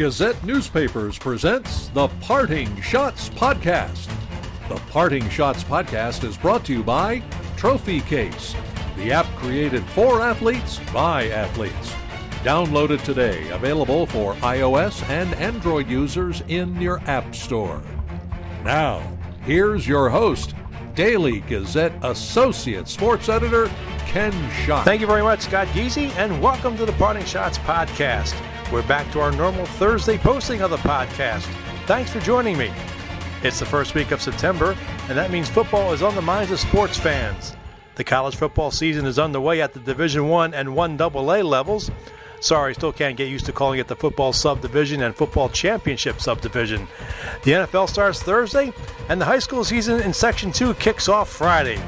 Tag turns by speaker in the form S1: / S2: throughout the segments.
S1: Gazette Newspapers presents the Parting Schotts Podcast. The Parting Schotts Podcast is brought to you by Trophy Case, the app created for athletes by athletes. Download it today, available for iOS and Android users in your App Store. Now, here's your host, Daily Gazette Associate Sports Editor, Ken Schott.
S2: Thank you very much, Scott Geezy, and welcome to the Parting Schotts Podcast. We're back to our normal Thursday posting of the podcast. Thanks for joining me. It's the first week of September, and that means football is on the minds of sports fans. The college football season is underway at the Division One and One AA levels. Sorry, still can't get used to calling it the football subdivision and football championship subdivision. The NFL starts Thursday, and the high school season in Section 2 kicks off Friday.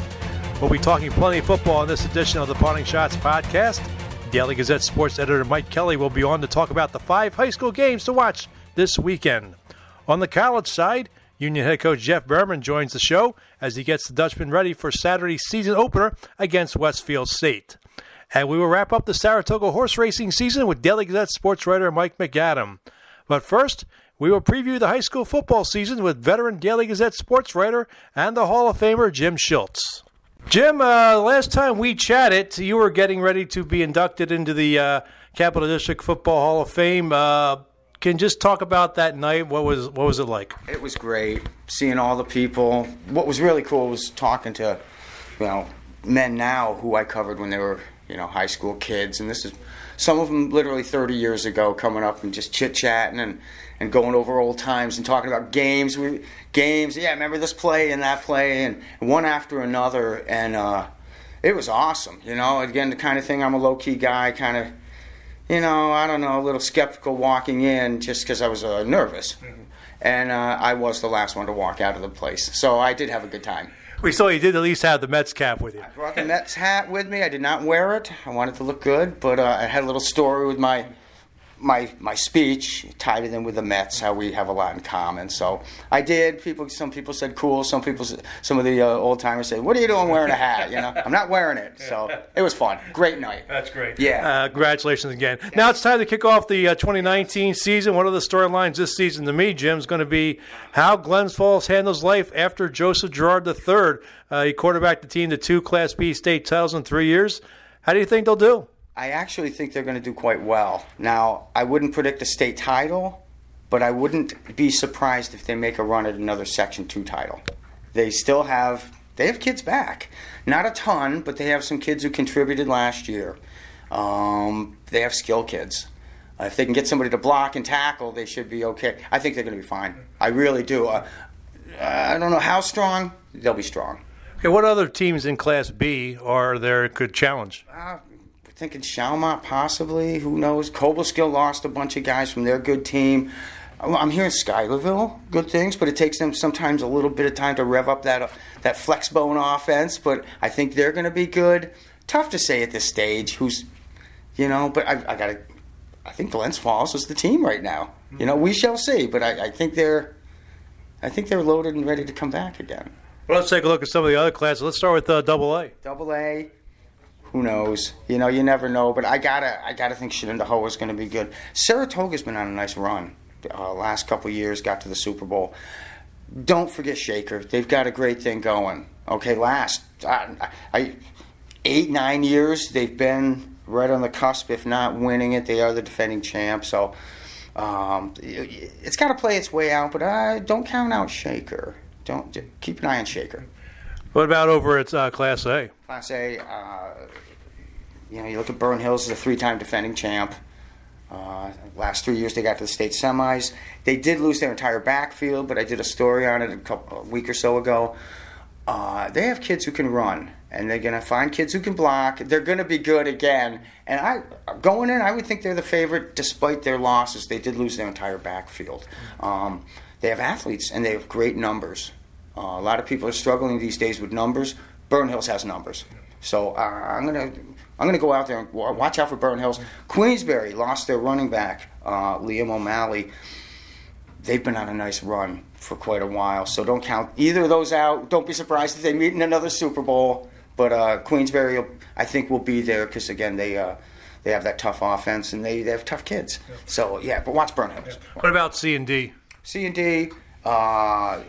S2: We'll be talking plenty of football in this edition of the Parting Schotts podcast. Daily Gazette sports editor Mike Kelly will be on to talk about the five high school games to watch this weekend. On the college side, Union head coach Jeff Behrman joins the show as he gets the Dutchmen ready for Saturday's season opener against Westfield State. And we will wrap up the Saratoga horse racing season with Daily Gazette sports writer Mike MacAdam. But first, we will preview the high school football season with veteran Daily Gazette sports writer and the Hall of Famer Jim Schiltz. Jim, uh, last time we chatted, you were getting ready to be inducted into the uh, Capital District Football Hall of Fame. Uh, can just talk about that night? What was what was it like?
S3: It was great seeing all the people. What was really cool was talking to, you know, men now who I covered when they were, you know, high school kids, and this is some of them literally 30 years ago coming up and just chit chatting and and going over old times and talking about games. We games, yeah, remember this play and that play, and one after another, and uh, it was awesome. You know, again, the kind of thing. I'm a low key guy, kind of, you know, I don't know, a little skeptical walking in just because I was uh, nervous, mm-hmm. and uh, I was the last one to walk out of the place. So I did have a good time.
S2: We saw you did at least have the Mets cap with you. I
S3: brought the Mets hat with me. I did not wear it. I wanted to look good, but uh, I had a little story with my my my speech tied it in with the Mets, how we have a lot in common. So I did. People, some people said cool. Some people, some of the uh, old timers said, "What are you doing wearing a hat?" You know, I'm not wearing it. So it was fun. Great night.
S2: That's great.
S3: Yeah.
S2: Uh, congratulations again. Yeah. Now it's time to kick off the uh, 2019 season. One of the storylines this season to me, Jim, is going to be how Glens Falls handles life after Joseph Girard III. Uh, he quarterbacked the team to two Class B state titles in three years. How do you think they'll do?
S3: I actually think they're going to do quite well. Now, I wouldn't predict a state title, but I wouldn't be surprised if they make a run at another Section 2 title. They still have they have kids back. Not a ton, but they have some kids who contributed last year. Um, they have skill kids. Uh, if they can get somebody to block and tackle, they should be okay. I think they're going to be fine. I really do. Uh, I don't know how strong. They'll be strong.
S2: Okay, what other teams in Class B are there could challenge?
S3: Uh, thinking Schalmont possibly. Who knows? Cobleskill lost a bunch of guys from their good team. I'm hearing Schuylerville good things, but it takes them sometimes a little bit of time to rev up that that flex bone offense. But I think they're going to be good. Tough to say at this stage who's, you know. But I, I got to. I think Glens Falls is the team right now. You know, we shall see. But I, I think they're, I think they're loaded and ready to come back again.
S2: Well, let's take a look at some of the other classes. Let's start with uh, Double A.
S3: Double A who knows? You know, you never know. But I gotta, I gotta think Shenendehowa is going to be good. Saratoga's been on a nice run. Uh, last couple years, got to the Super Bowl. Don't forget Shaker. They've got a great thing going. Okay, last I, I, eight nine years they've been right on the cusp, if not winning it. They are the defending champ. So um, it's got to play its way out. But don't count out Shaker. Don't keep an eye on Shaker.
S2: What about over at uh, Class A?
S3: Class A, uh, you know, you look at Burnt Hills, as a three-time defending champ. Uh, last three years, they got to the state semis. They did lose their entire backfield, but I did a story on it a, couple, a week or so ago. Uh, they have kids who can run, and they're going to find kids who can block. They're going to be good again. And I, going in, I would think they're the favorite, despite their losses. They did lose their entire backfield. Um, they have athletes, and they have great numbers. Uh, a lot of people are struggling these days with numbers. Burnt Hills has numbers. So uh, I'm gonna I'm gonna go out there and watch out for Burnt Hills. Queensbury lost their running back, uh, Liam O'Malley. They've been on a nice run for quite a while, so don't count either of those out. Don't be surprised if they meet in another Super Bowl. But uh, Queensbury, I think, will be there because again they uh, They have that tough offense, and they, they have tough kids. So yeah, but watch Burnt Hills.
S2: What about C and D?
S3: C and D. Uh, uh,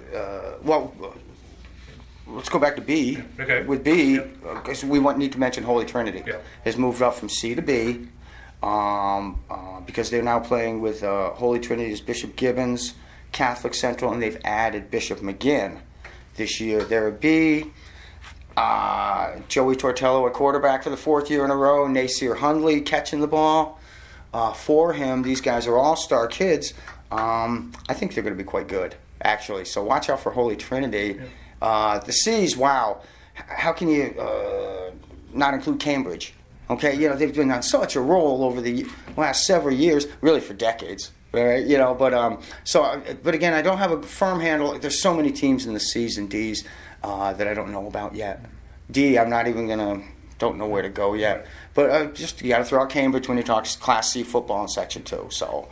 S3: well, let's go back to B.
S2: Okay.
S3: With B, because we want, need to mention Holy Trinity.
S2: Yeah.
S3: Has moved up from C to B um, uh, because they're now playing with uh, Holy Trinity's Bishop Gibbons, Catholic Central, and they've added Bishop Maginn this year. They're a B. Uh, Joey Tortello, a quarterback for the fourth year in a row. Nasir Hundley catching the ball uh, for him. These guys are all star kids. Um, I think they're going to be quite good, actually. So watch out for Holy Trinity. Uh, the C's, wow. How can you uh, not include Cambridge? Okay, you know, they've been on such a roll over the last several years, really for decades. Right, you know, but um, so, uh, but again, I don't have a firm handle. There's so many teams in the C's and D's uh, that I don't know about yet. D, I'm not even gonna, don't know where to go yet. But uh, just you got to throw out Cambridge when you talk Class C football in Section Two. So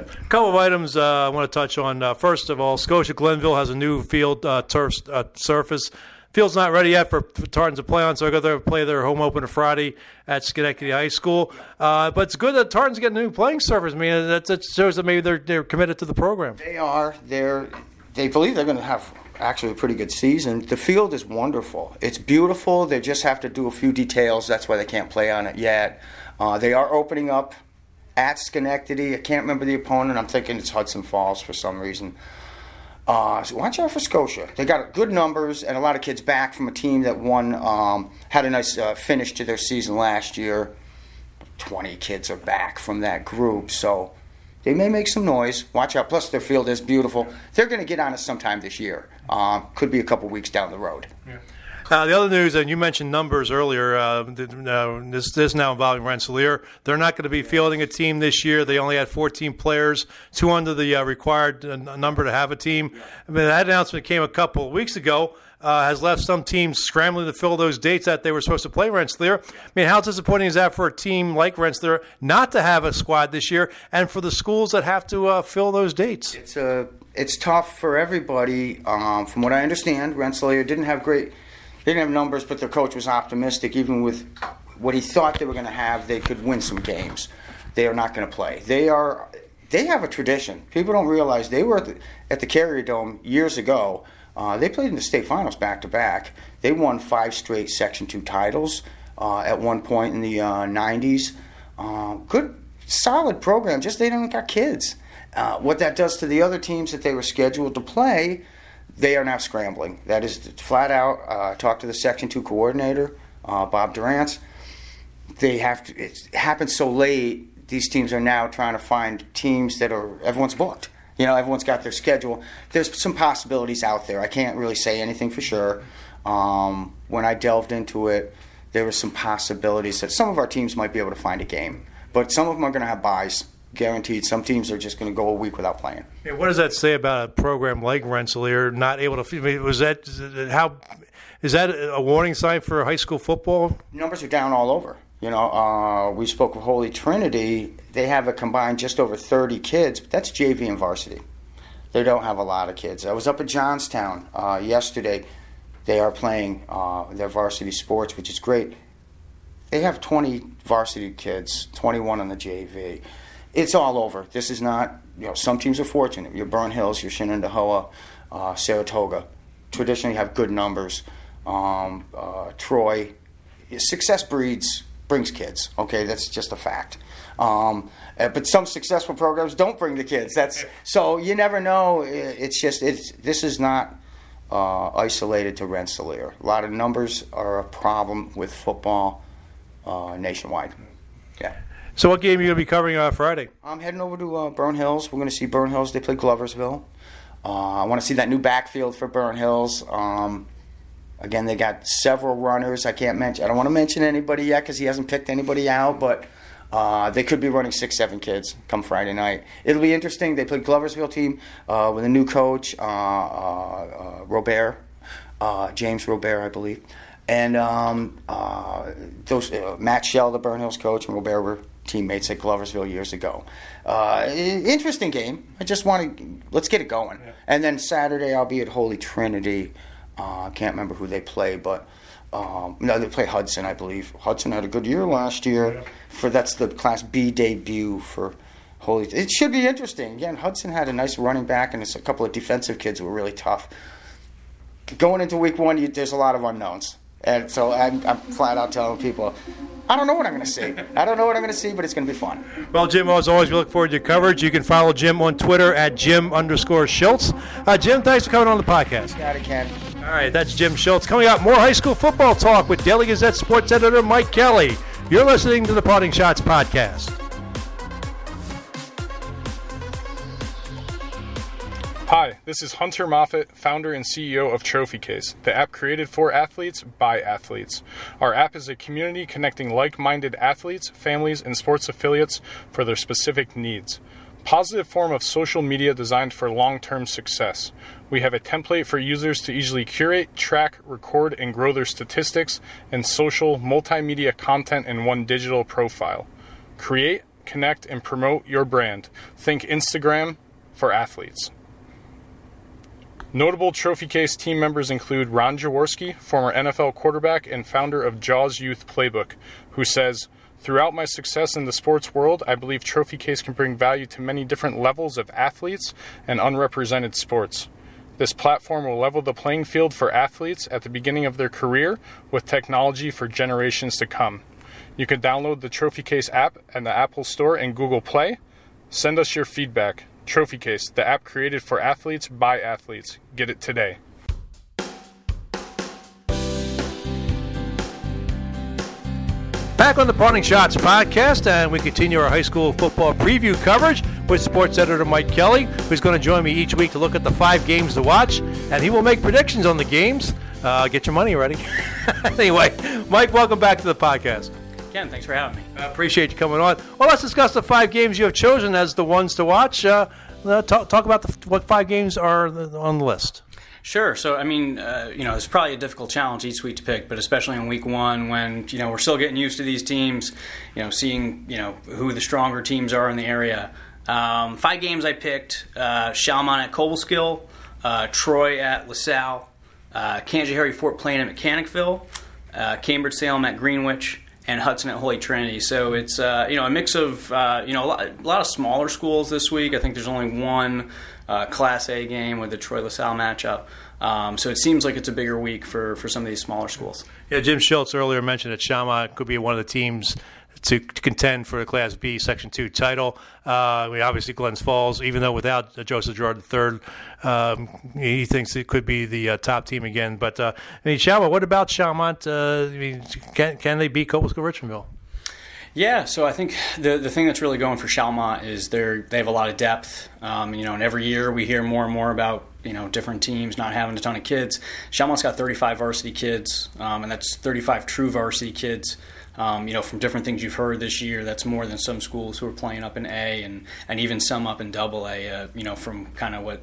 S2: A couple of items uh, I want to touch on. Uh, first of all, Scotia Glenville has a new field uh, turf uh, surface. Field's not ready yet for, for Tartans to play on, so I go there to play their home opener Friday at Schenectady High School. Uh, but it's good that Tartans get a new playing surface. I mean, that, that shows that maybe they're they're committed to the program.
S3: They are. They're. They believe they're going to have actually a pretty good season. The field is wonderful. It's beautiful. They just have to do a few details. That's why they can't play on it yet. Uh, they are opening up at Schenectady. I can't remember the opponent. I'm thinking it's Hudson Falls for some reason. Uh, so watch out for Scotia. They got good numbers and a lot of kids back from a team that won, um, had a nice uh, finish to their season last year. 20 kids are back from that group, so they may make some noise. Watch out. Plus, their field is beautiful. They're going to get on us sometime this year. Um, could be a couple weeks down the road.
S2: Uh, the other news, and you mentioned numbers earlier. Uh, uh, this this now involving Rensselaer. They're not going to be fielding a team this year. They only had 14 players, two under the uh, required uh, number to have a team. I mean, that announcement came a couple of weeks ago. Uh, has left some teams scrambling to fill those dates that they were supposed to play Rensselaer. I mean, how disappointing is that for a team like Rensselaer not to have a squad this year, and for the schools that have to uh, fill those dates?
S3: It's a it's tough for everybody. Um, from what I understand, Rensselaer didn't have great, they didn't have numbers, but their coach was optimistic. Even with what he thought they were going to have, they could win some games. They are not going to play. They are they have a tradition. People don't realize they were at the, at the Carrier Dome years ago. Uh, they played in the state finals back to back. They won five straight Section Two titles uh, at one point in the uh, '90s. Uh, good, solid program. Just they don't got kids. Uh, what that does to the other teams that they were scheduled to play, they are now scrambling. That is flat out. Uh, talk to the Section Two coordinator, uh, Bob Durant. They have to. It happens so late. These teams are now trying to find teams that are everyone's booked. You know, everyone's got their schedule. There's some possibilities out there. I can't really say anything for sure. Um, when I delved into it, there were some possibilities that some of our teams might be able to find a game, but some of them are going to have byes guaranteed. Some teams are just going to go a week without playing.
S2: Yeah, what does that say about a program like Rensselaer not able to? I mean, was that how? Is that a warning sign for high school football?
S3: Numbers are down all over. You know, uh, we spoke of Holy Trinity. They have a combined just over 30 kids, but that's JV and varsity. They don't have a lot of kids. I was up at Johnstown uh, yesterday. They are playing uh, their varsity sports, which is great. They have 20 varsity kids, 21 on the JV. It's all over. This is not, you know, some teams are fortunate. Your Burnt Hills, your Shenendehowa, uh, Saratoga, traditionally have good numbers. Um, uh, Troy, success breeds brings kids. Okay, that's just a fact. Um, uh, but some successful programs don't bring the kids. That's so you never know. It's just it's this is not uh, isolated to Rensselaer. A lot of numbers are a problem with football uh, nationwide. Yeah.
S2: So, what game are you going to be covering on Friday?
S3: I'm heading over to uh, Burnt Hills. We're going to see Burnt Hills. They play Gloversville. Uh, I want to see that new backfield for Burnt Hills. Um, again, they got several runners. I can't mention. I don't want to mention anybody yet because he hasn't picked anybody out. But uh, they could be running six, seven kids come Friday night. It'll be interesting. They play Gloversville team uh, with a new coach, uh, uh, uh, Robert, uh, James Robert, I believe, and um, uh, those uh, Matt Shell, the Burnt Hills coach, and Robert were teammates at Gloversville years ago. Uh, interesting game. I just want to let's get it going. And then Saturday I'll be at Holy Trinity. Uh, I can't remember who they play, but Um, no, they play Hudson, I believe. Hudson had a good year last year. For that's the Class B debut for Holy. It should be interesting. Again, Hudson had a nice running back, and it's a couple of defensive kids who were really tough. Going into week one, you, there's a lot of unknowns, and so I'm, I'm flat out telling people I don't know what I'm going to see. I don't know what I'm going to see, but it's going to be fun.
S2: Well, Jim, as always, we look forward to your coverage. You can follow Jim on Twitter at Jim underscore Schiltz. Uh, Jim, thanks for coming on the podcast.
S3: Got it, Ken.
S2: All right, that's Jim Schiltz. Coming up, more high school football talk with Daily Gazette sports editor Mike Kelly. You're listening to the Parting Schotts podcast.
S4: Hi, this is Hunter Moffat, founder and CEO of Trophy Case, the app created for athletes by athletes. Our app is a community connecting like minded athletes, families, and sports affiliates for their specific needs. Positive form of social media designed for long term success. We have a template for users to easily curate, track, record, and grow their statistics and social multimedia content in one digital profile. Create, connect, and promote your brand. Think Instagram for athletes. Notable trophy case team members include Ron Jaworski, former NFL quarterback and founder of Jaws Youth Playbook, who says, Throughout my success in the sports world, I believe Trophy Case can bring value to many different levels of athletes and unrepresented sports. This platform will level the playing field for athletes at the beginning of their career with technology for generations to come. You can download the Trophy Case app at the Apple Store and Google Play. Send us your feedback. Trophy Case, the app created for athletes by athletes. Get it today.
S2: Back on the Parting Schotts podcast, and we continue our high school football preview coverage with sports editor Mike Kelly, who's going to join me each week to look at the five games to watch, and he will make predictions on the games. Uh, get your money ready. anyway, Mike, welcome back to the podcast.
S5: Ken, thanks for having me.
S2: I appreciate you coming on. Well, let's discuss the five games you have chosen as the ones to watch. Uh, uh, talk, talk, about the, what five games are on the list.
S5: Sure. So, I mean, uh, you know, it's probably a difficult challenge each week to pick, but especially in week one when, you know, we're still getting used to these teams, you know, seeing, you know, who the stronger teams are in the area. Um, five games I picked uh, Schalmont at Cobleskill, uh, Troy at LaSalle, uh, Canajoharie Fort Plain at Mechanicville, uh, Cambridge Salem at Greenwich, and Hudson at Holy Trinity. So it's uh, you know a mix of uh, you know a lot, a lot, of smaller schools this week. I think there's only one uh, Class A game with the Troy LaSalle matchup. Um, so it seems like it's a bigger week for, for some of these smaller schools.
S2: Yeah, Jim Schiltz earlier mentioned that Schalmont could be one of the teams to, to contend for the Class B Section 2 title. Uh, mean, obviously, Glens Falls, even though without Joseph Girard III, um, he thinks it could be the uh, top team again. But, uh, I mean, Schalmont, what about Schalmont? Uh, I mean, can, can they beat Cobleskill Richmondville?
S5: Yeah, so I think the the thing that's really going for Schalmont is they they have a lot of depth. Um, you know, and every year we hear more and more about you know different teams not having a ton of kids. Schalmont's got 35 varsity kids, um, and that's 35 true varsity kids. Um, you know, from different things you've heard this year, that's more than some schools who are playing up in A and, and even some up in Double A. Uh, you know, from kind of what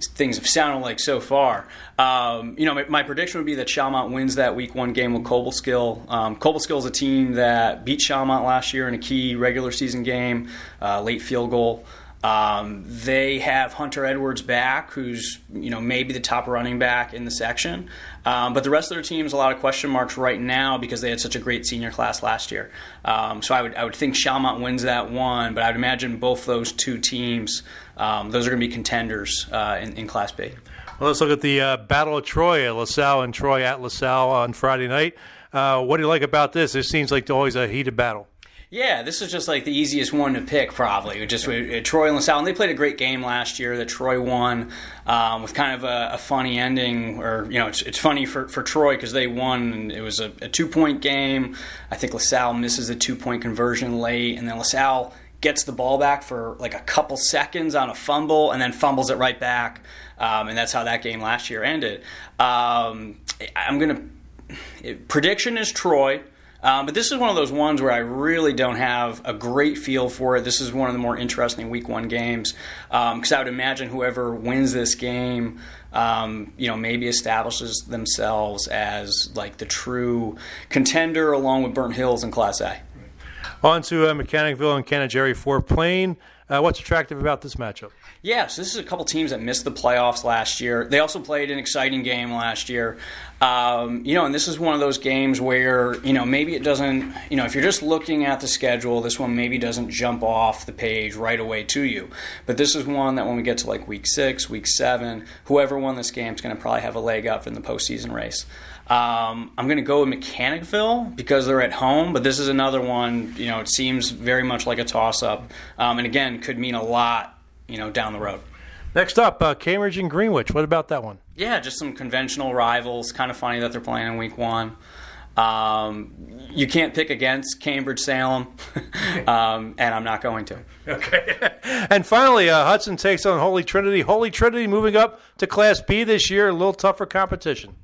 S5: things have sounded like so far. Um, you know, my, my, prediction would be that Schalmont wins that week one game with Cobleskill. Um, Cobleskill is a team that beat Schalmont last year in a key regular season game, uh, late field goal. Um, they have Hunter Edwards back, who's you know maybe the top running back in the section, um, but the rest of their team is a lot of question marks right now because they had such a great senior class last year. Um, so I would I would think Schalmont wins that one, but I would imagine both those two teams um, those are going to be contenders uh, in, in, Class B.
S2: Well, let's look at the uh, Battle of Troy, at LaSalle and Troy at LaSalle on Friday night. Uh, what do you like about this? This seems like always a heated battle.
S5: Yeah, this is just like the easiest one to pick, probably. Just uh, Troy and LaSalle, and they played a great game last year. That Troy won um, with kind of a, a, funny ending, or you know, it's, it's funny for, for Troy because they won. And it was a, a two point game. I think LaSalle misses a two point conversion late, and then LaSalle gets the ball back for like a couple seconds on a fumble, and then fumbles it right back. Um, and that's how that game last year ended. Um, I'm gonna prediction is Troy. Um, but this is one of those ones where I really don't have a great feel for it. This is one of the more interesting Week One games because um, I would imagine whoever wins this game, um, you know, maybe establishes themselves as like the true contender along with Burnt Hills and Class A.
S2: On to uh, Mechanicville and Canajoharie Fort Plain. Uh, what's attractive about this matchup?
S5: Yeah, so this is a couple teams that missed the playoffs last year. They also played an exciting game last year. Um, you know, and this is one of those games where, you know, maybe it doesn't, you know, if you're just looking at the schedule, this one maybe doesn't jump off the page right away to you. But this is one that when we get to like week six, week seven, whoever won this game is going to probably have a leg up in the postseason race. Um, I'm going to go with Mechanicville because they're at home, but this is another one. You know, it seems very much like a toss-up, um, and again, could mean a lot. You know, down the road.
S2: Next up, uh, Cambridge and Greenwich. What about that one?
S5: Yeah, just some conventional rivals. Kind of funny that they're playing in week one. Um, you can't pick against Cambridge Salem, um, and I'm not going to.
S2: Okay. and finally, uh, Hudson takes on Holy Trinity. Holy Trinity moving up to Class B this year, a little tougher competition.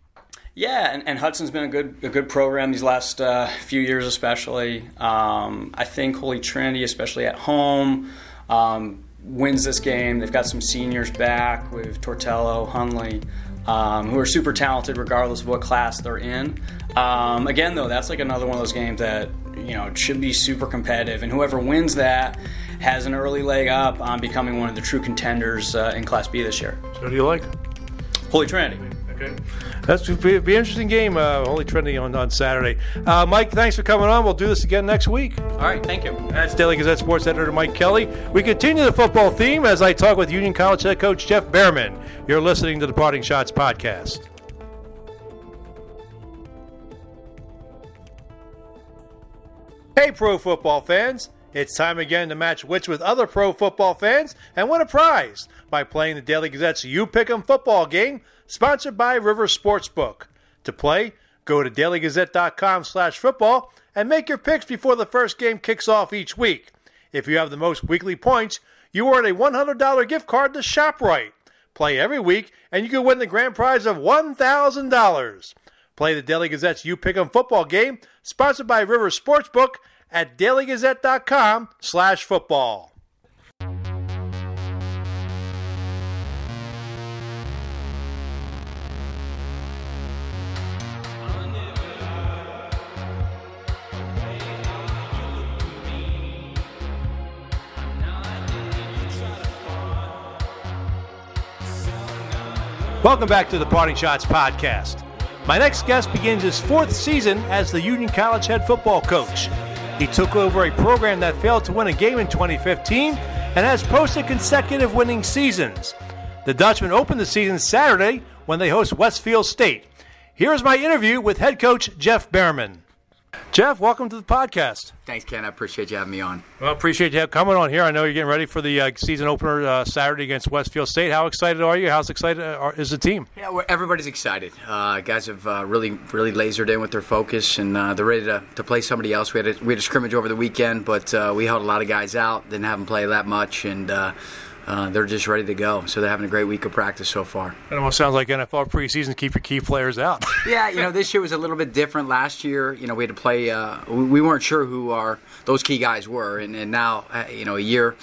S5: Yeah, and, and, Hudson's been a good a good program these last uh, few years, especially. Um, I think Holy Trinity, especially at home, um, wins this game. They've got some seniors back with Tortello, Hunley, um, who are super talented regardless of what class they're in. Um, again, though, that's like another one of those games that you know should be super competitive, and whoever wins that has an early leg up on becoming one of the true contenders uh, in Class B this year.
S2: So, who do you like?
S5: Holy Trinity.
S2: Okay. That's be, be an interesting game, uh, Holy Trinity on, on Saturday. Uh, Mike, thanks for coming on. We'll do this again next week.
S5: All right, thank you.
S2: That's Daily Gazette Sports Editor Mike Kelly. We continue the football theme as I talk with Union College head coach Jeff Behrman. You're listening to the Parting Schotts podcast. Hey, pro football fans. It's time again to match wits with other pro football fans and win a prize by playing the Daily Gazette's You Pick 'em football game sponsored by River Sportsbook. To play, go to dailygazette.com slash football and make your picks before the first game kicks off each week. If you have the most weekly points, you earn a $100 gift card to ShopRite. Play every week, and you can win the grand prize of $1,000. Play the Daily Gazette's You Pick 'em football game, sponsored by River Sportsbook at dailygazette.com slash football. Welcome back to the Parting Schotts podcast. My next guest begins his fourth season as the Union College head football coach. He took over a program that failed to win a game in 2015 and has posted consecutive winning seasons. The Dutchmen open the season Saturday when they host Westfield State. Here's my interview with head coach Jeff Behrman. Jeff, welcome to the podcast.
S6: Thanks, Ken. I appreciate you having me on.
S2: Well, appreciate you coming on here. I know you're getting ready for the uh, season opener uh, Saturday against Westfield State. How excited are you? How's excited uh, is the team?
S6: Yeah, everybody's excited. Uh, guys have uh, really, really lasered in with their focus, and uh, they're ready to, to play somebody else. We had a, we had a scrimmage over the weekend, but we held a lot of guys out. Didn't have them play that much, and uh, they're just ready to go. So they're having a great week of practice so far.
S2: It almost sounds like NFL preseason. Keep your key players out.
S6: yeah, you know, this year was a little bit different. Last year, you know, we had to play. Uh, we weren't sure who our those key guys were, and, and now, uh, you know, a year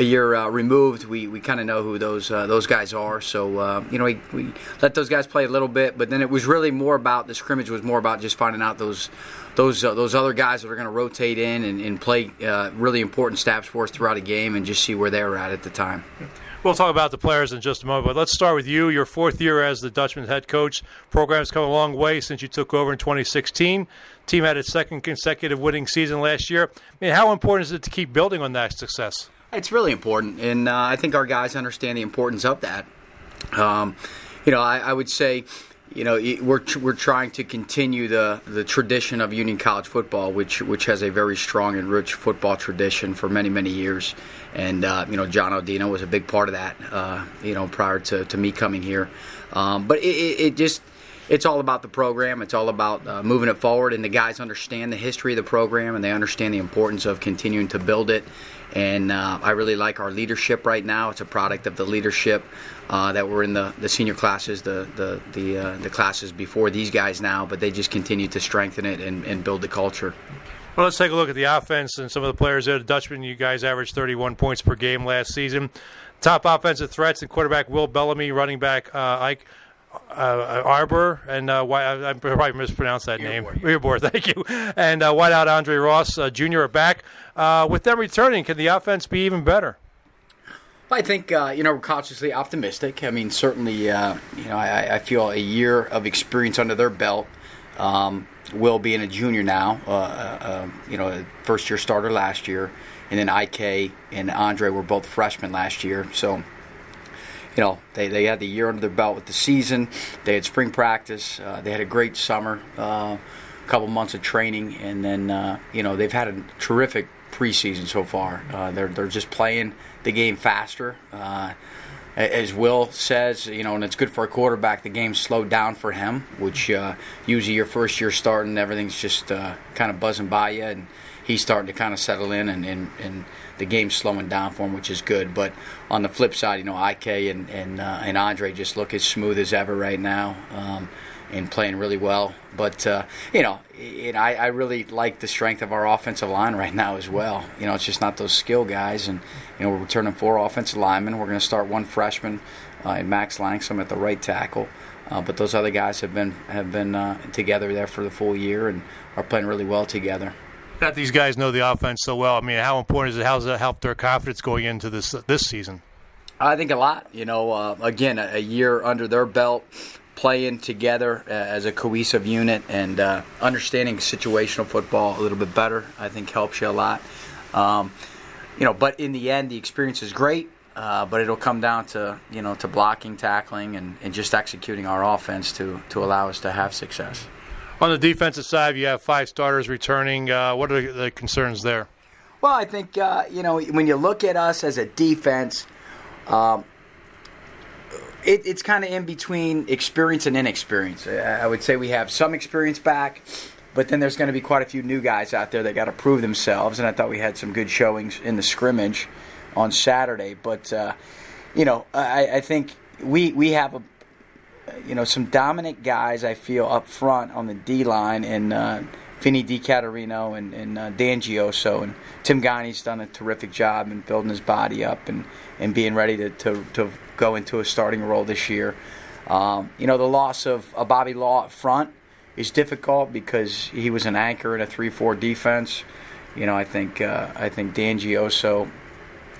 S6: a year uh, removed, we, we kind of know who those uh, those guys are. So uh, you know, we, we let those guys play a little bit, but then it was really more about the scrimmage was more about just finding out those those uh, those other guys that are going to rotate in and, and play uh, really important snaps for us throughout a game and just see where they were at at the time.
S2: We'll talk about the players in just a moment, but let's start with you. Your fourth year as the Dutchmen head coach. Program's come a long way since you took over in 2016. Team had its second consecutive winning season last year. I mean, how important is it to keep building on that success?
S6: It's really important, and uh, I think our guys understand the importance of that. Um, you know, I, I would say you know we're we're trying to continue the the tradition of Union College football, which which has a very strong and rich football tradition for many many years, and uh, you know John Audino was a big part of that. Uh, you know prior to, to me coming here, um, but it, it, just it's all about the program. It's all about uh, moving it forward, and the guys understand the history of the program and they understand the importance of continuing to build it. And uh, I really like our leadership right now. It's a product of the leadership uh, that were in the, the senior classes, the the the, uh, the classes before these guys now, but they just continue to strengthen it and, and build the culture.
S2: Well, let's take a look at the offense and some of the players there. The Dutchmen, you guys averaged 31 points per game last season. Top offensive threats and quarterback Will Bellamy, running back uh, Ike uh, Arbor and uh, I, I probably mispronounced that name. Earbor, thank you. And uh, wideout Andre Ross uh, Jr. are back. Uh, with them returning, can the offense be even better?
S6: I think uh, you know we're cautiously optimistic. I mean, certainly, uh, you know, I, I, feel a year of experience under their belt. Um, Will being a junior now, uh, uh, uh you know, first year starter last year, and then Ik and Andre were both freshmen last year. So, you know, they, they had the year under their belt with the season. They had spring practice. Uh, they had a great summer, a couple months of training, and then you know they've had a terrific preseason so far. they're they're just playing the game faster. Uh, as Will says, you know, and it's good for a quarterback. The game slowed down for him, which uh, usually your first year starting, everything's just uh, kind of buzzing by you, and he's starting to kind of settle in, and, and, and the game's slowing down for him, which is good. But on the flip side, you know, Ik and and, uh, and Andre just look as smooth as ever right now. Um, and playing really well. But uh, you know, I, I really like the strength of our offensive line right now as well. You know, it's just not those skill guys, and you know we're returning four offensive linemen. We're going to start one freshman, uh, Max Langsam at the right tackle. Uh, but those other guys have been have been uh, together there for the full year and are playing really well together.
S2: That these guys know the offense so well. I mean, how important is it? How does that help their confidence going into this this season?
S6: I think a lot. You know, uh, again, a, a year under their belt playing together uh, as a cohesive unit and uh, understanding situational football a little bit better, I think helps you a lot. Um, you know, but in the end, the experience is great. Uh, but it'll come down to you know to blocking, tackling, and, and just executing our offense to to allow us to have success.
S2: On the defensive side, you have five starters returning. Uh, what are the concerns there?
S6: Well, I think uh, you know when you look at us as a defense, um, it, it's kind of in between experience and inexperience. I would say we have some experience back, but then there's going to be quite a few new guys out there that got to prove themselves. And I thought we had some good showings in the scrimmage on Saturday. But uh, you know, I, I, think we we have a you know some dominant guys. I feel up front on the D line and. Uh, Vinny DiCaterino and, and uh, Dan and Tim Guyne's done a terrific job in building his body up and, and being ready to, to, to go into a starting role this year. Um, you know, the loss of a Bobby Law up front is difficult because he was an anchor in a three-four defense. You know, I think uh, I think Dan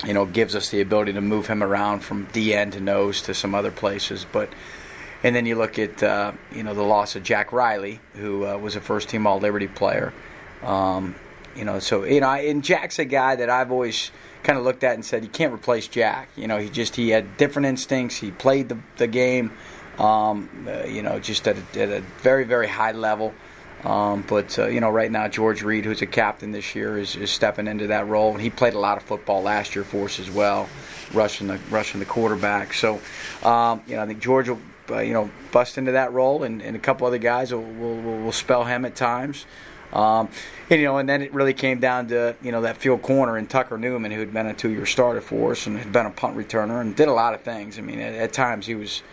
S6: you know, gives us the ability to move him around from D end to nose to some other places. But and then you look at uh, you know the loss of Jack Riley, who uh, was a first-team All Liberty player. Um, you know, so you know, and Jack's a guy that I've always kind of looked at and said you can't replace Jack. You know, he just he had different instincts. He played the the game, um, uh, you know, just at a, at a, very very high level. Um, but uh, you know, right now George Reed, who's a captain this year, is, is stepping into that role, he played a lot of football last year for us as well, rushing the rushing the quarterback. So, um, you know, I think George will uh, you know bust into that role, and, and a couple other guys will, will, will spell him at times. Um, and, you know, and then it really came down to you know that field corner and Tucker Newman, who had been a two-year starter for us and had been a punt returner and did a lot of things. I mean, at, at times he was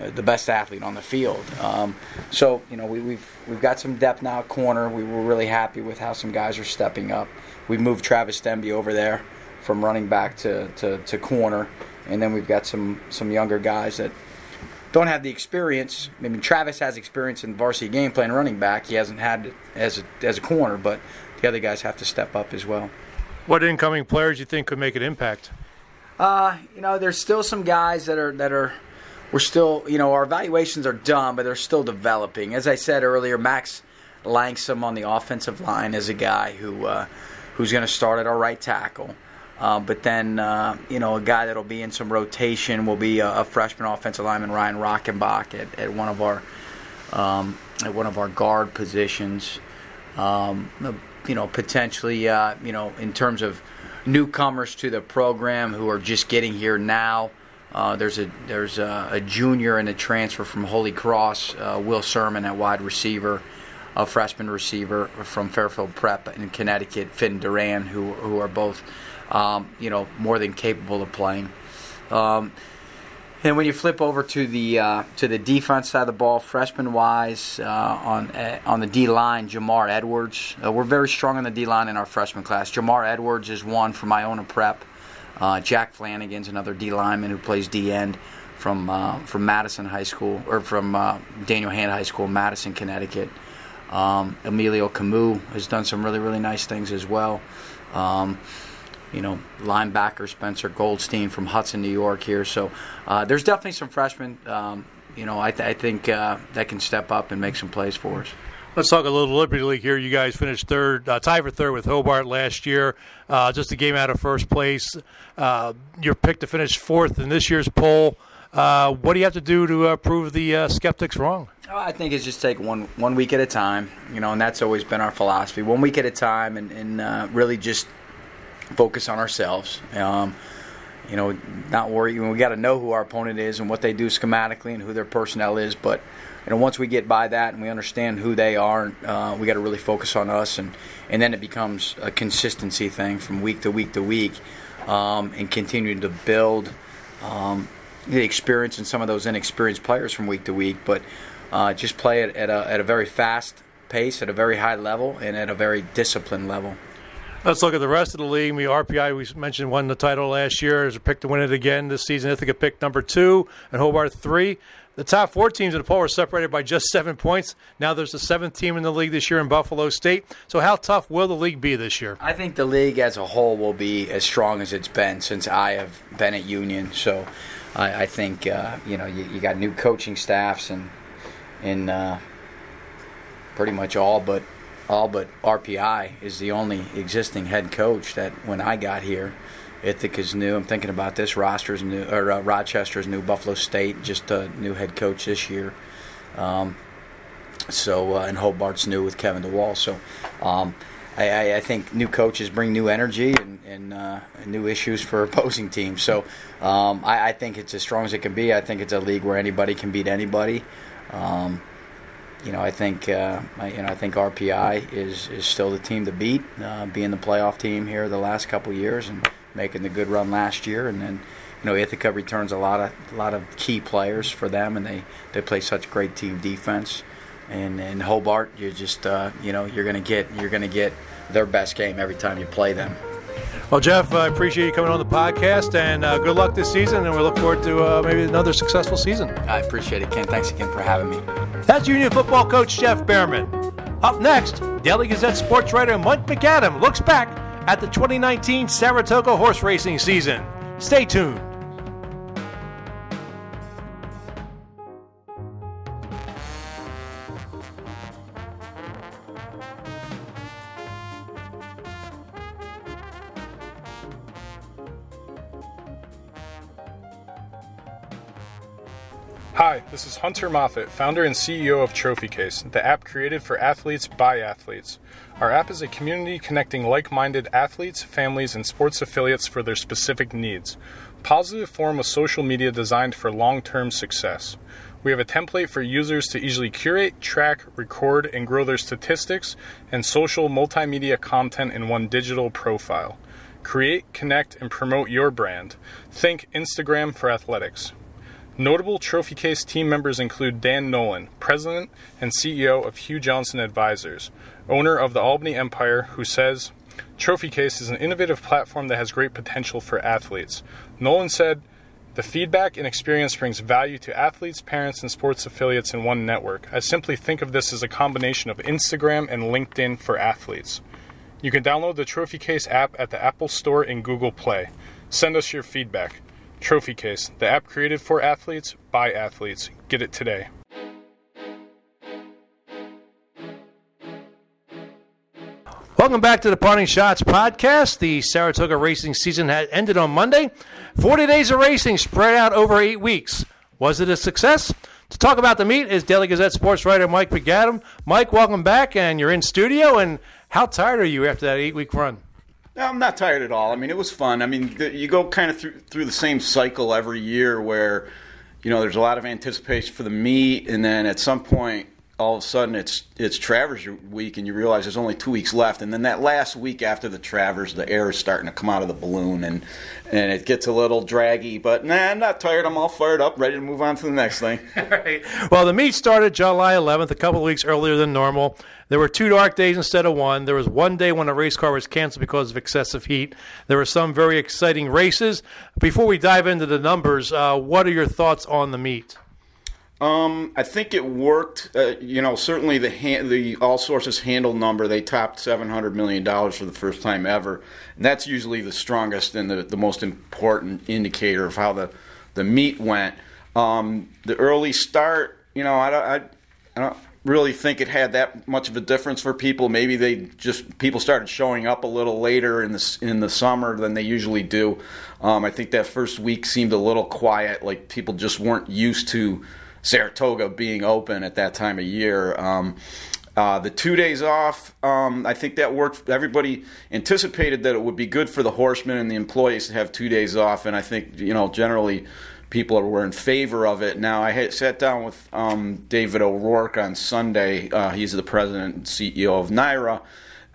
S6: uh, the best athlete on the field. Um, so you know, we, have we've, we've got some depth now at corner. We were really happy with how some guys are stepping up. We moved Travis Denby over there from running back to, to, to corner, and then we've got some some younger guys that don't have the experience. I mean, Travis has experience in varsity game playing running back. He hasn't had it as a, as a corner, but the other guys have to step up as well.
S2: What incoming players do you think could make an impact?
S6: Uh, you know, there's still some guys that are that are we're still, you know, our evaluations are done, but they're still developing. As I said earlier, Max Langsam on the offensive line is a guy who uh, who's going to start at our right tackle. Uh, but then, uh, you know, a guy that'll be in some rotation will be a, a freshman offensive lineman, Ryan Rockenbach, at, at one of our um, at one of our guard positions. Um, you know, potentially, uh, you know, in terms of newcomers to the program who are just getting here now. Uh, there's a there's a, a, junior and a transfer from Holy Cross, uh, Will Sermon at wide receiver, a freshman receiver from Fairfield Prep in Connecticut, Finn Duran, who who are both um, you know, more than capable of playing. Um, and when you flip over to the uh, to the defense side of the ball, freshman wise, uh, on uh, on the D line, Jamar Edwards. Uh, we're very strong on the D line in our freshman class. Jamar Edwards is one from Iona Prep. Uh, Jack Flanagan's another D lineman who plays D end from uh, from Madison High School or from Daniel Hand High School, Madison, Connecticut. Um, Emilio Camus has done some really really nice things as well. Um, you know, linebacker Spencer Goldstein from Hudson, New York here. So uh, there's definitely some freshmen. Um, you know, I, th- I think uh, that can step up and make some plays for us.
S2: Let's talk a little Liberty League here. You guys finished third, uh, tied for third with Hobart last year, uh, just a game out of first place. Uh, you're picked to finish fourth in this year's poll. Uh, what do you have to do to uh, prove the uh, skeptics wrong?
S6: Oh, I think it's just take one one week at a time, you know, and that's always been our philosophy. One week at a time, and, and really just focus on ourselves. Um, you know, not worry. We got to know who our opponent is and what they do schematically and who their personnel is. But you know, once we get by that and we understand who they are, uh, we got to really focus on us, and and then it becomes a consistency thing from week to week to week, um, and continuing to build um, the experience in some of those inexperienced players from week to week. But uh, just play it at a at a very fast pace, at a very high level, and at a very disciplined level.
S2: Let's look at the rest of the league. We RPI we mentioned won the title last year. Is a picked to win it again this season. Ithaca picked number two and Hobart three. The top four teams in the poll were separated by just seven points. Now there's the seventh team in the league this year in Buffalo State. So how tough will the league be this year?
S6: I think the league as a whole will be as strong as it's been since I have been at Union. So I, I think uh, you know you, you, got new coaching staffs and in uh, pretty much all but all but RPI is the only existing head coach that when I got here. Ithaca's new. I'm thinking about this. Roster's new, or uh, Rochester's new. Buffalo State just a new head coach this year. Um, so uh, and Hobart's new with Kevin DeWall. So um, I, I, think new coaches bring new energy and, and, uh, new issues for opposing teams. So um, I, I, think it's as strong as it can be. I think it's a league where anybody can beat anybody. You know, I think uh, I, you know I think RPI is is still the team to beat, uh, being the playoff team here the last couple years and making the good run last year, and then you know Ithaca returns a lot of a lot of key players for them, and they they play such great team defense. And in Hobart, you're just uh, you know you're gonna get you're gonna get their best game every time you play them.
S2: Well, Jeff, I appreciate you coming on the podcast, and uh, good luck this season. And we look forward to uh, maybe another successful season.
S6: I appreciate it, Ken. Thanks again for having me.
S2: That's Union football coach Jeff Behrman. Up next, Daily Gazette sports writer Mike MacAdam looks back at the 2019 Saratoga horse racing season. Stay tuned.
S4: This is Hunter Moffat, founder and CEO of Trophy Case, the app created for athletes by athletes. Our app is a community connecting like minded athletes, families, and sports affiliates for their specific needs. Positive form of social media designed for long term success. We have a template for users to easily curate, track, record, and grow their statistics and social multimedia content in one digital profile. Create, connect, and promote your brand. Think Instagram for athletics. Notable Trophy Case team members include Dan Nolan, President and CEO of Hugh Johnson Advisors, owner of the Albany Empire, who says, Trophy Case is an innovative platform that has great potential for athletes. Nolan said, the feedback and experience brings value to athletes, parents, and sports affiliates in one network. I simply think of this as a combination of Instagram and LinkedIn for athletes. You can download the Trophy Case app at the Apple Store and Google Play. Send us your feedback. Trophy Case, the app created for athletes by athletes. Get it today.
S2: Welcome back to the Parting Schotts podcast. The Saratoga racing season had ended on Monday. 40 days of racing spread out over eight weeks. Was it a success? To talk about the meet is Daily Gazette sports writer Mike MacAdam. Mike, welcome back, and you're in studio. And how tired are you after that eight week run?
S7: I'm not tired at all. I mean, it was fun. I mean, you go kind of through through the same cycle every year where, you know, there's a lot of anticipation for the meet, and then at some point, all of a sudden, it's it's Travers week, and you realize there's only two weeks left, and then that last week after the Travers, the air is starting to come out of the balloon, and and it gets a little draggy. But nah, I'm not tired. I'm all fired up, ready to move on to the next thing.
S2: Well, the meet started July 11th, a couple of weeks earlier than normal. There were two dark days instead of one. There was one day when a race car was canceled because of excessive heat. There were some very exciting races. Before we dive into the numbers, uh, what are your thoughts on the meet?
S7: Um, I think it worked. Uh, you know, certainly the the all sources handle number they topped seven hundred million dollars for the first time ever, and that's usually the strongest and the, the most important indicator of how the the meet went. Um, the early start, you know, I don't, I, I don't really think it had that much of a difference for people. Maybe they just people started showing up a little later in the in the summer than they usually do. Um, I think that first week seemed a little quiet, like people just weren't used to Saratoga being open at that time of year. Um, uh, the two days off, um, I think that worked. Everybody anticipated that it would be good for the horsemen and the employees to have two days off, and I think you know generally people were in favor of it. Now I had sat down with um, David O'Rourke on Sunday. Uh, he's the president and CEO of NYRA.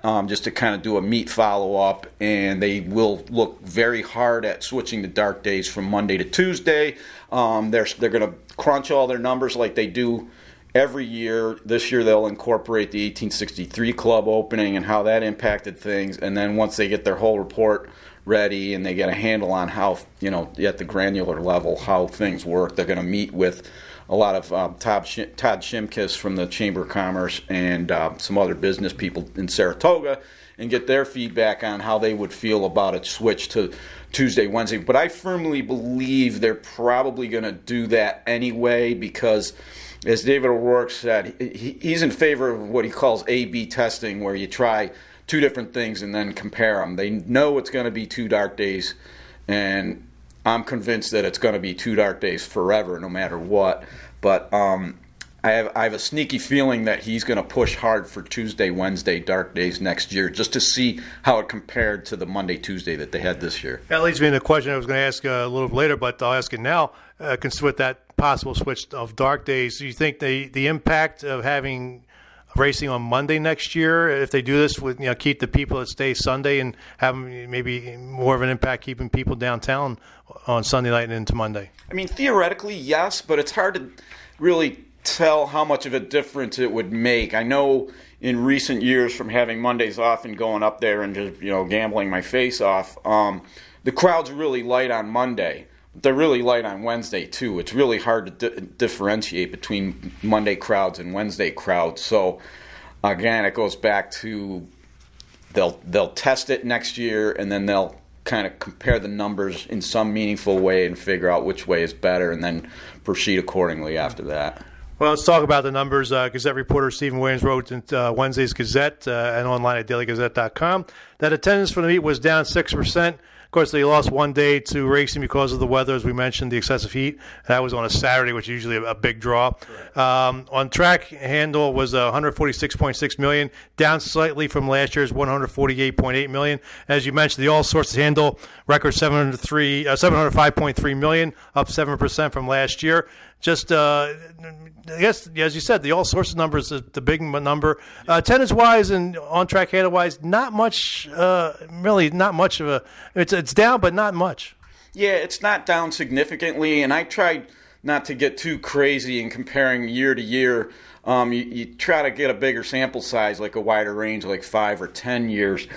S7: Um, just to kind of do a meet follow up, and they will look very hard at switching the dark days from Monday to Tuesday. Um, they're they're going to crunch all their numbers like they do every year. This year they'll incorporate the 1863 club opening and how that impacted things, and then once they get their whole report ready and they get a handle on how you know at the granular level how things work, they're going to meet with a lot of um, Todd, Sh- Todd Shimkus from the Chamber of Commerce and uh, some other business people in Saratoga and get their feedback on how they would feel about a switch to Tuesday, Wednesday. But I firmly believe they're probably going to do that anyway because, as David O'Rourke said, he, he's in favor of what he calls A B testing, where you try two different things and then compare them. They know it's going to be two dark days, and I'm convinced that it's going to be two dark days forever, no matter what. But um, I have I have a sneaky feeling that he's going to push hard for Tuesday, Wednesday dark days next year, just to see how it compared to the Monday, Tuesday that they had this year.
S2: That leads me to the question I was going to ask uh, a little bit later, but I'll ask it now. Uh, with that possible switch of dark days, do you think the the impact of having racing on Monday next year, if they do this, with you know keep the people that stay Sunday and have maybe more of an impact keeping people downtown on Sunday night and into Monday?
S7: I mean, theoretically, yes, but it's hard to really tell how much of a difference it would make. I know in recent years from having Mondays off and going up there and just you know gambling my face off, um, the crowd's really light on Monday. They're really light on Wednesday too. It's really hard to di- differentiate between Monday crowds and Wednesday crowds. So again, it goes back to they'll they'll test it next year and then they'll kind of compare the numbers in some meaningful way and figure out which way is better and then proceed accordingly after that.
S2: Well, let's talk about the numbers. Uh, Gazette reporter Stephen Williams wrote in uh, Wednesday's Gazette uh, and online at dailygazette.com that attendance for the meet was down 6%. Of course, they lost one day to racing because of the weather, as we mentioned, the excessive heat. That was on a Saturday, which is usually a, a big draw. Um, on track, handle was uh, 146.6 million, down slightly from last year's 148.8 million. As you mentioned, the all sources handle record 703, uh, 705.3 million, up seven percent from last year just uh, I guess as you said, the all sources numbers is the big number. Uh, tennis wise and on track handle wise, not much. Uh, really, not much of a. It's it's down, but not much.
S7: Yeah, it's not down significantly, and I tried not to get too crazy in comparing year to year. Um, you, you, try to get a bigger sample size, like a wider range, like five or ten years.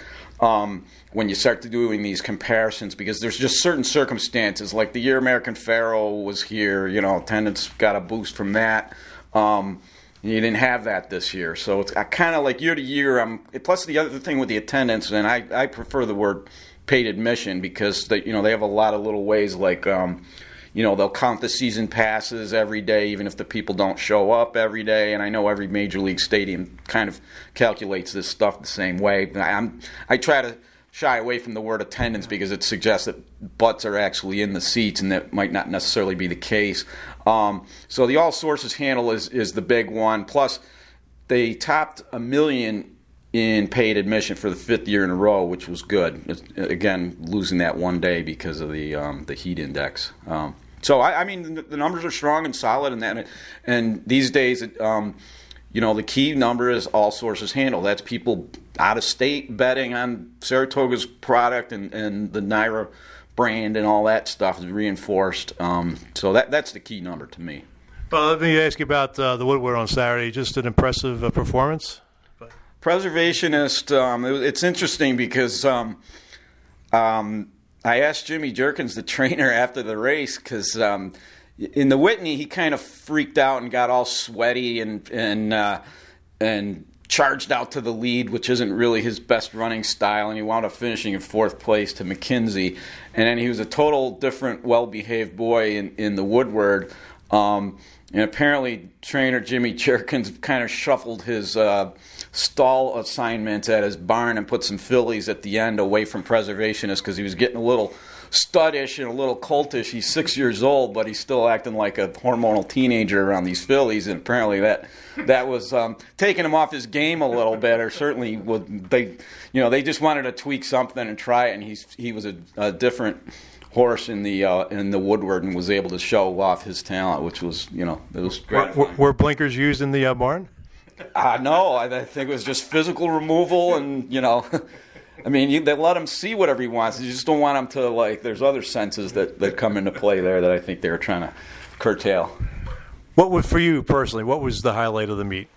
S7: Um, when you start doing these comparisons because there's just certain circumstances like the year American Pharoah was here, you know, attendance got a boost from that. Um, you didn't have that this year, so it's kind of like year to year. I'm plus the other thing with the attendance, and I, I prefer the word paid admission because they you know they have a lot of little ways like. Um, you know they'll count the season passes every day even if the people don't show up every day and i know every major league stadium kind of calculates this stuff the same way i'm i try to shy away from the word attendance because it suggests that butts are actually in the seats, and that might not necessarily be the case. Um, so the all sources handle is is the big one. Plus, they topped a million in paid admission for the fifth year in a row, which was good. Again, losing that one day because of the um, the heat index. Um, so I, I, mean, the, the, numbers are strong and solid, and that, and these days, um, you know, the key number is all sources handle. That's people out of state betting on Saratoga's product and, and the NYRA brand and all that stuff is reinforced. Um, so that that's the key number to me.
S2: Well, let me ask you about uh, the Woodward on Saturday. Just an impressive uh, performance.
S7: Preservationist. Um, it, it's interesting because um, um, I asked Jimmy Jerkens, the trainer, after the race, because um, in the Whitney, he kind of freaked out and got all sweaty and and uh, and charged out to the lead, which isn't really his best running style, and he wound up finishing in fourth place to McKinzie. And then he was a total different, well-behaved boy in, in the Woodward. Um, and apparently, trainer Jimmy Jerkens kind of shuffled his uh, stall assignments at his barn and put some fillies at the end away from Preservationist's because he was getting a little studdish and a little coltish. He's six years old, but he's still acting like a hormonal teenager around these fillies, and apparently that that was um, taking him off his game a little bit, or certainly would they, you know, they just wanted to tweak something and try it, and he's he was a, a different horse in the uh, in the Woodward and was able to show off his talent, which was you know it was great.
S2: Were, were blinkers used in the uh, barn?
S7: Uh, no, I think it was just physical removal, and you know, I mean, you, they let him see whatever he wants. You just don't want him to like. There's other senses that that come into play there that I think they were trying to curtail.
S2: What was for you personally? What was the highlight of the meet?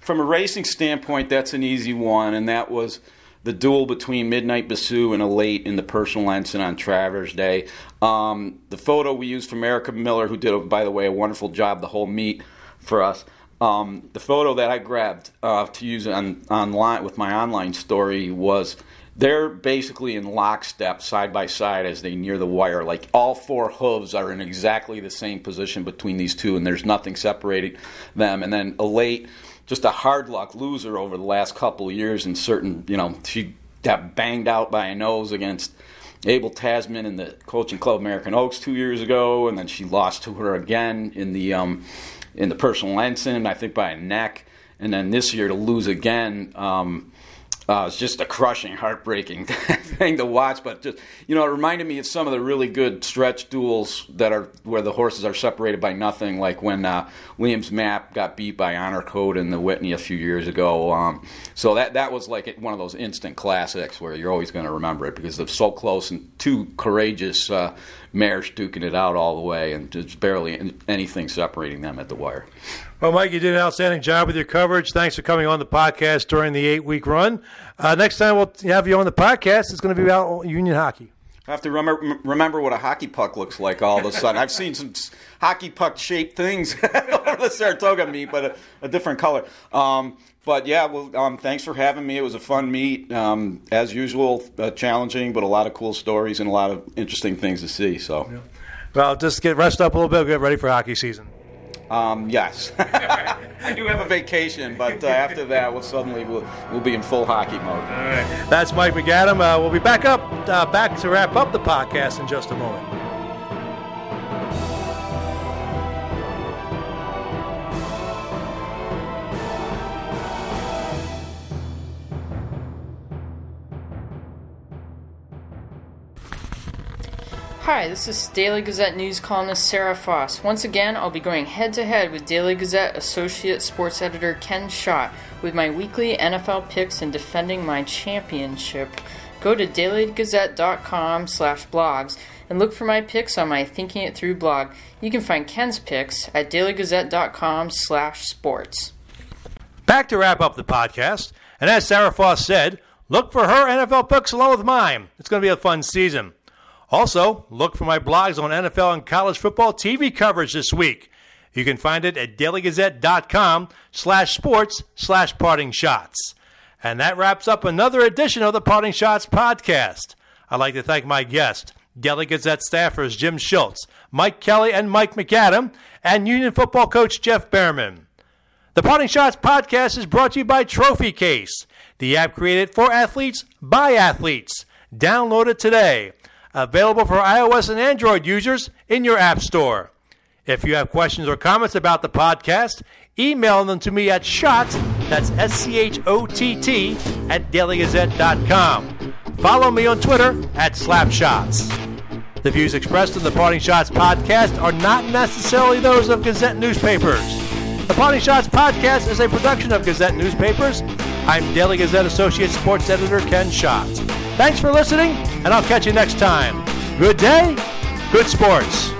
S7: From a racing standpoint, that's an easy one, and that was the duel between Midnight Bisou and Elate in the Personal Ensign on Travers Day. Um, the photo we used from Erica Miller, who did, by the way, a wonderful job the whole meet for us. Um, the photo that I grabbed uh, to use on online with my online story was they're basically in lockstep, side by side, as they near the wire. Like all four hooves are in exactly the same position between these two, and there's nothing separating them. And then Elate, just a hard luck loser over the last couple of years in certain, you know, she got banged out by a nose against Abel Tasman in the Coaching Club American Oaks two years ago, and then she lost to her again in the um, in the Personal Ensign, I think by a neck, and then this year to lose again. Um, uh, it's just a crushing, heartbreaking thing to watch. But just you know, it reminded me of some of the really good stretch duels that are where the horses are separated by nothing, like when uh, Liam's Map got beat by Honor Code in the Whitney a few years ago. Um, so that that was like one of those instant classics where you're always going to remember it because they're so close and two courageous uh, mares duking it out all the way, and just barely anything separating them at the wire.
S2: Well, Mike, you did an outstanding job with your coverage. Thanks for coming on the podcast during the eight week run. Uh, next time we'll have you on the podcast, it's going to be about Union hockey.
S7: I have to remember remember what a hockey puck looks like all of a sudden. I've seen some hockey puck shaped things over the Saratoga meet, but a, a different color. Um, but yeah, well, um, thanks for having me. It was a fun meet, um, as usual, uh, challenging, but a lot of cool stories and a lot of interesting things to see. So, yeah.
S2: well, just get rest up a little bit, get ready for hockey season.
S7: Um, yes, I do have a vacation, but uh, after that, we'll suddenly we'll, we'll be in full hockey mode. All
S2: right, that's Mike MacAdam. Uh, we'll be back up, uh, back to wrap up the podcast in just a moment.
S8: Hi, this is Daily Gazette News columnist Sarah Foss. Once again, I'll be going head to head with Daily Gazette Associate Sports Editor Ken Schott with my weekly NFL picks and defending my championship. Go to dailygazette.com slash blogs and look for my picks on my Thinking It Through blog. You can find Ken's picks at dailygazette.com slash sports.
S2: Back to wrap up the podcast, and as Sarah Foss said, look for her NFL picks along with mine. It's going to be a fun season. Also, look for my blogs on NFL and college football TV coverage this week. You can find it at dailygazette.com slash sports slash parting shots. And that wraps up another edition of the Parting Schotts podcast. I'd like to thank my guest, Daily Gazette staffers Jim Schiltz, Mike Kelly, and Mike MacAdam, and Union football coach Jeff Behrman. The Parting Schotts podcast is brought to you by Trophy Case, the app created for athletes by athletes. Download it today available for iOS and Android users in your App Store. If you have questions or comments about the podcast, email them to me at schott, that's S C H O T T, at dailygazette.com. Follow me on Twitter at slapschotts. The views expressed in the Parting Schotts podcast are not necessarily those of Gazette newspapers. The Parting Schotts podcast is a production of Gazette newspapers. I'm Daily Gazette Associate Sports Editor Ken Schott. Thanks for listening, and I'll catch you next time. Good day, good sports.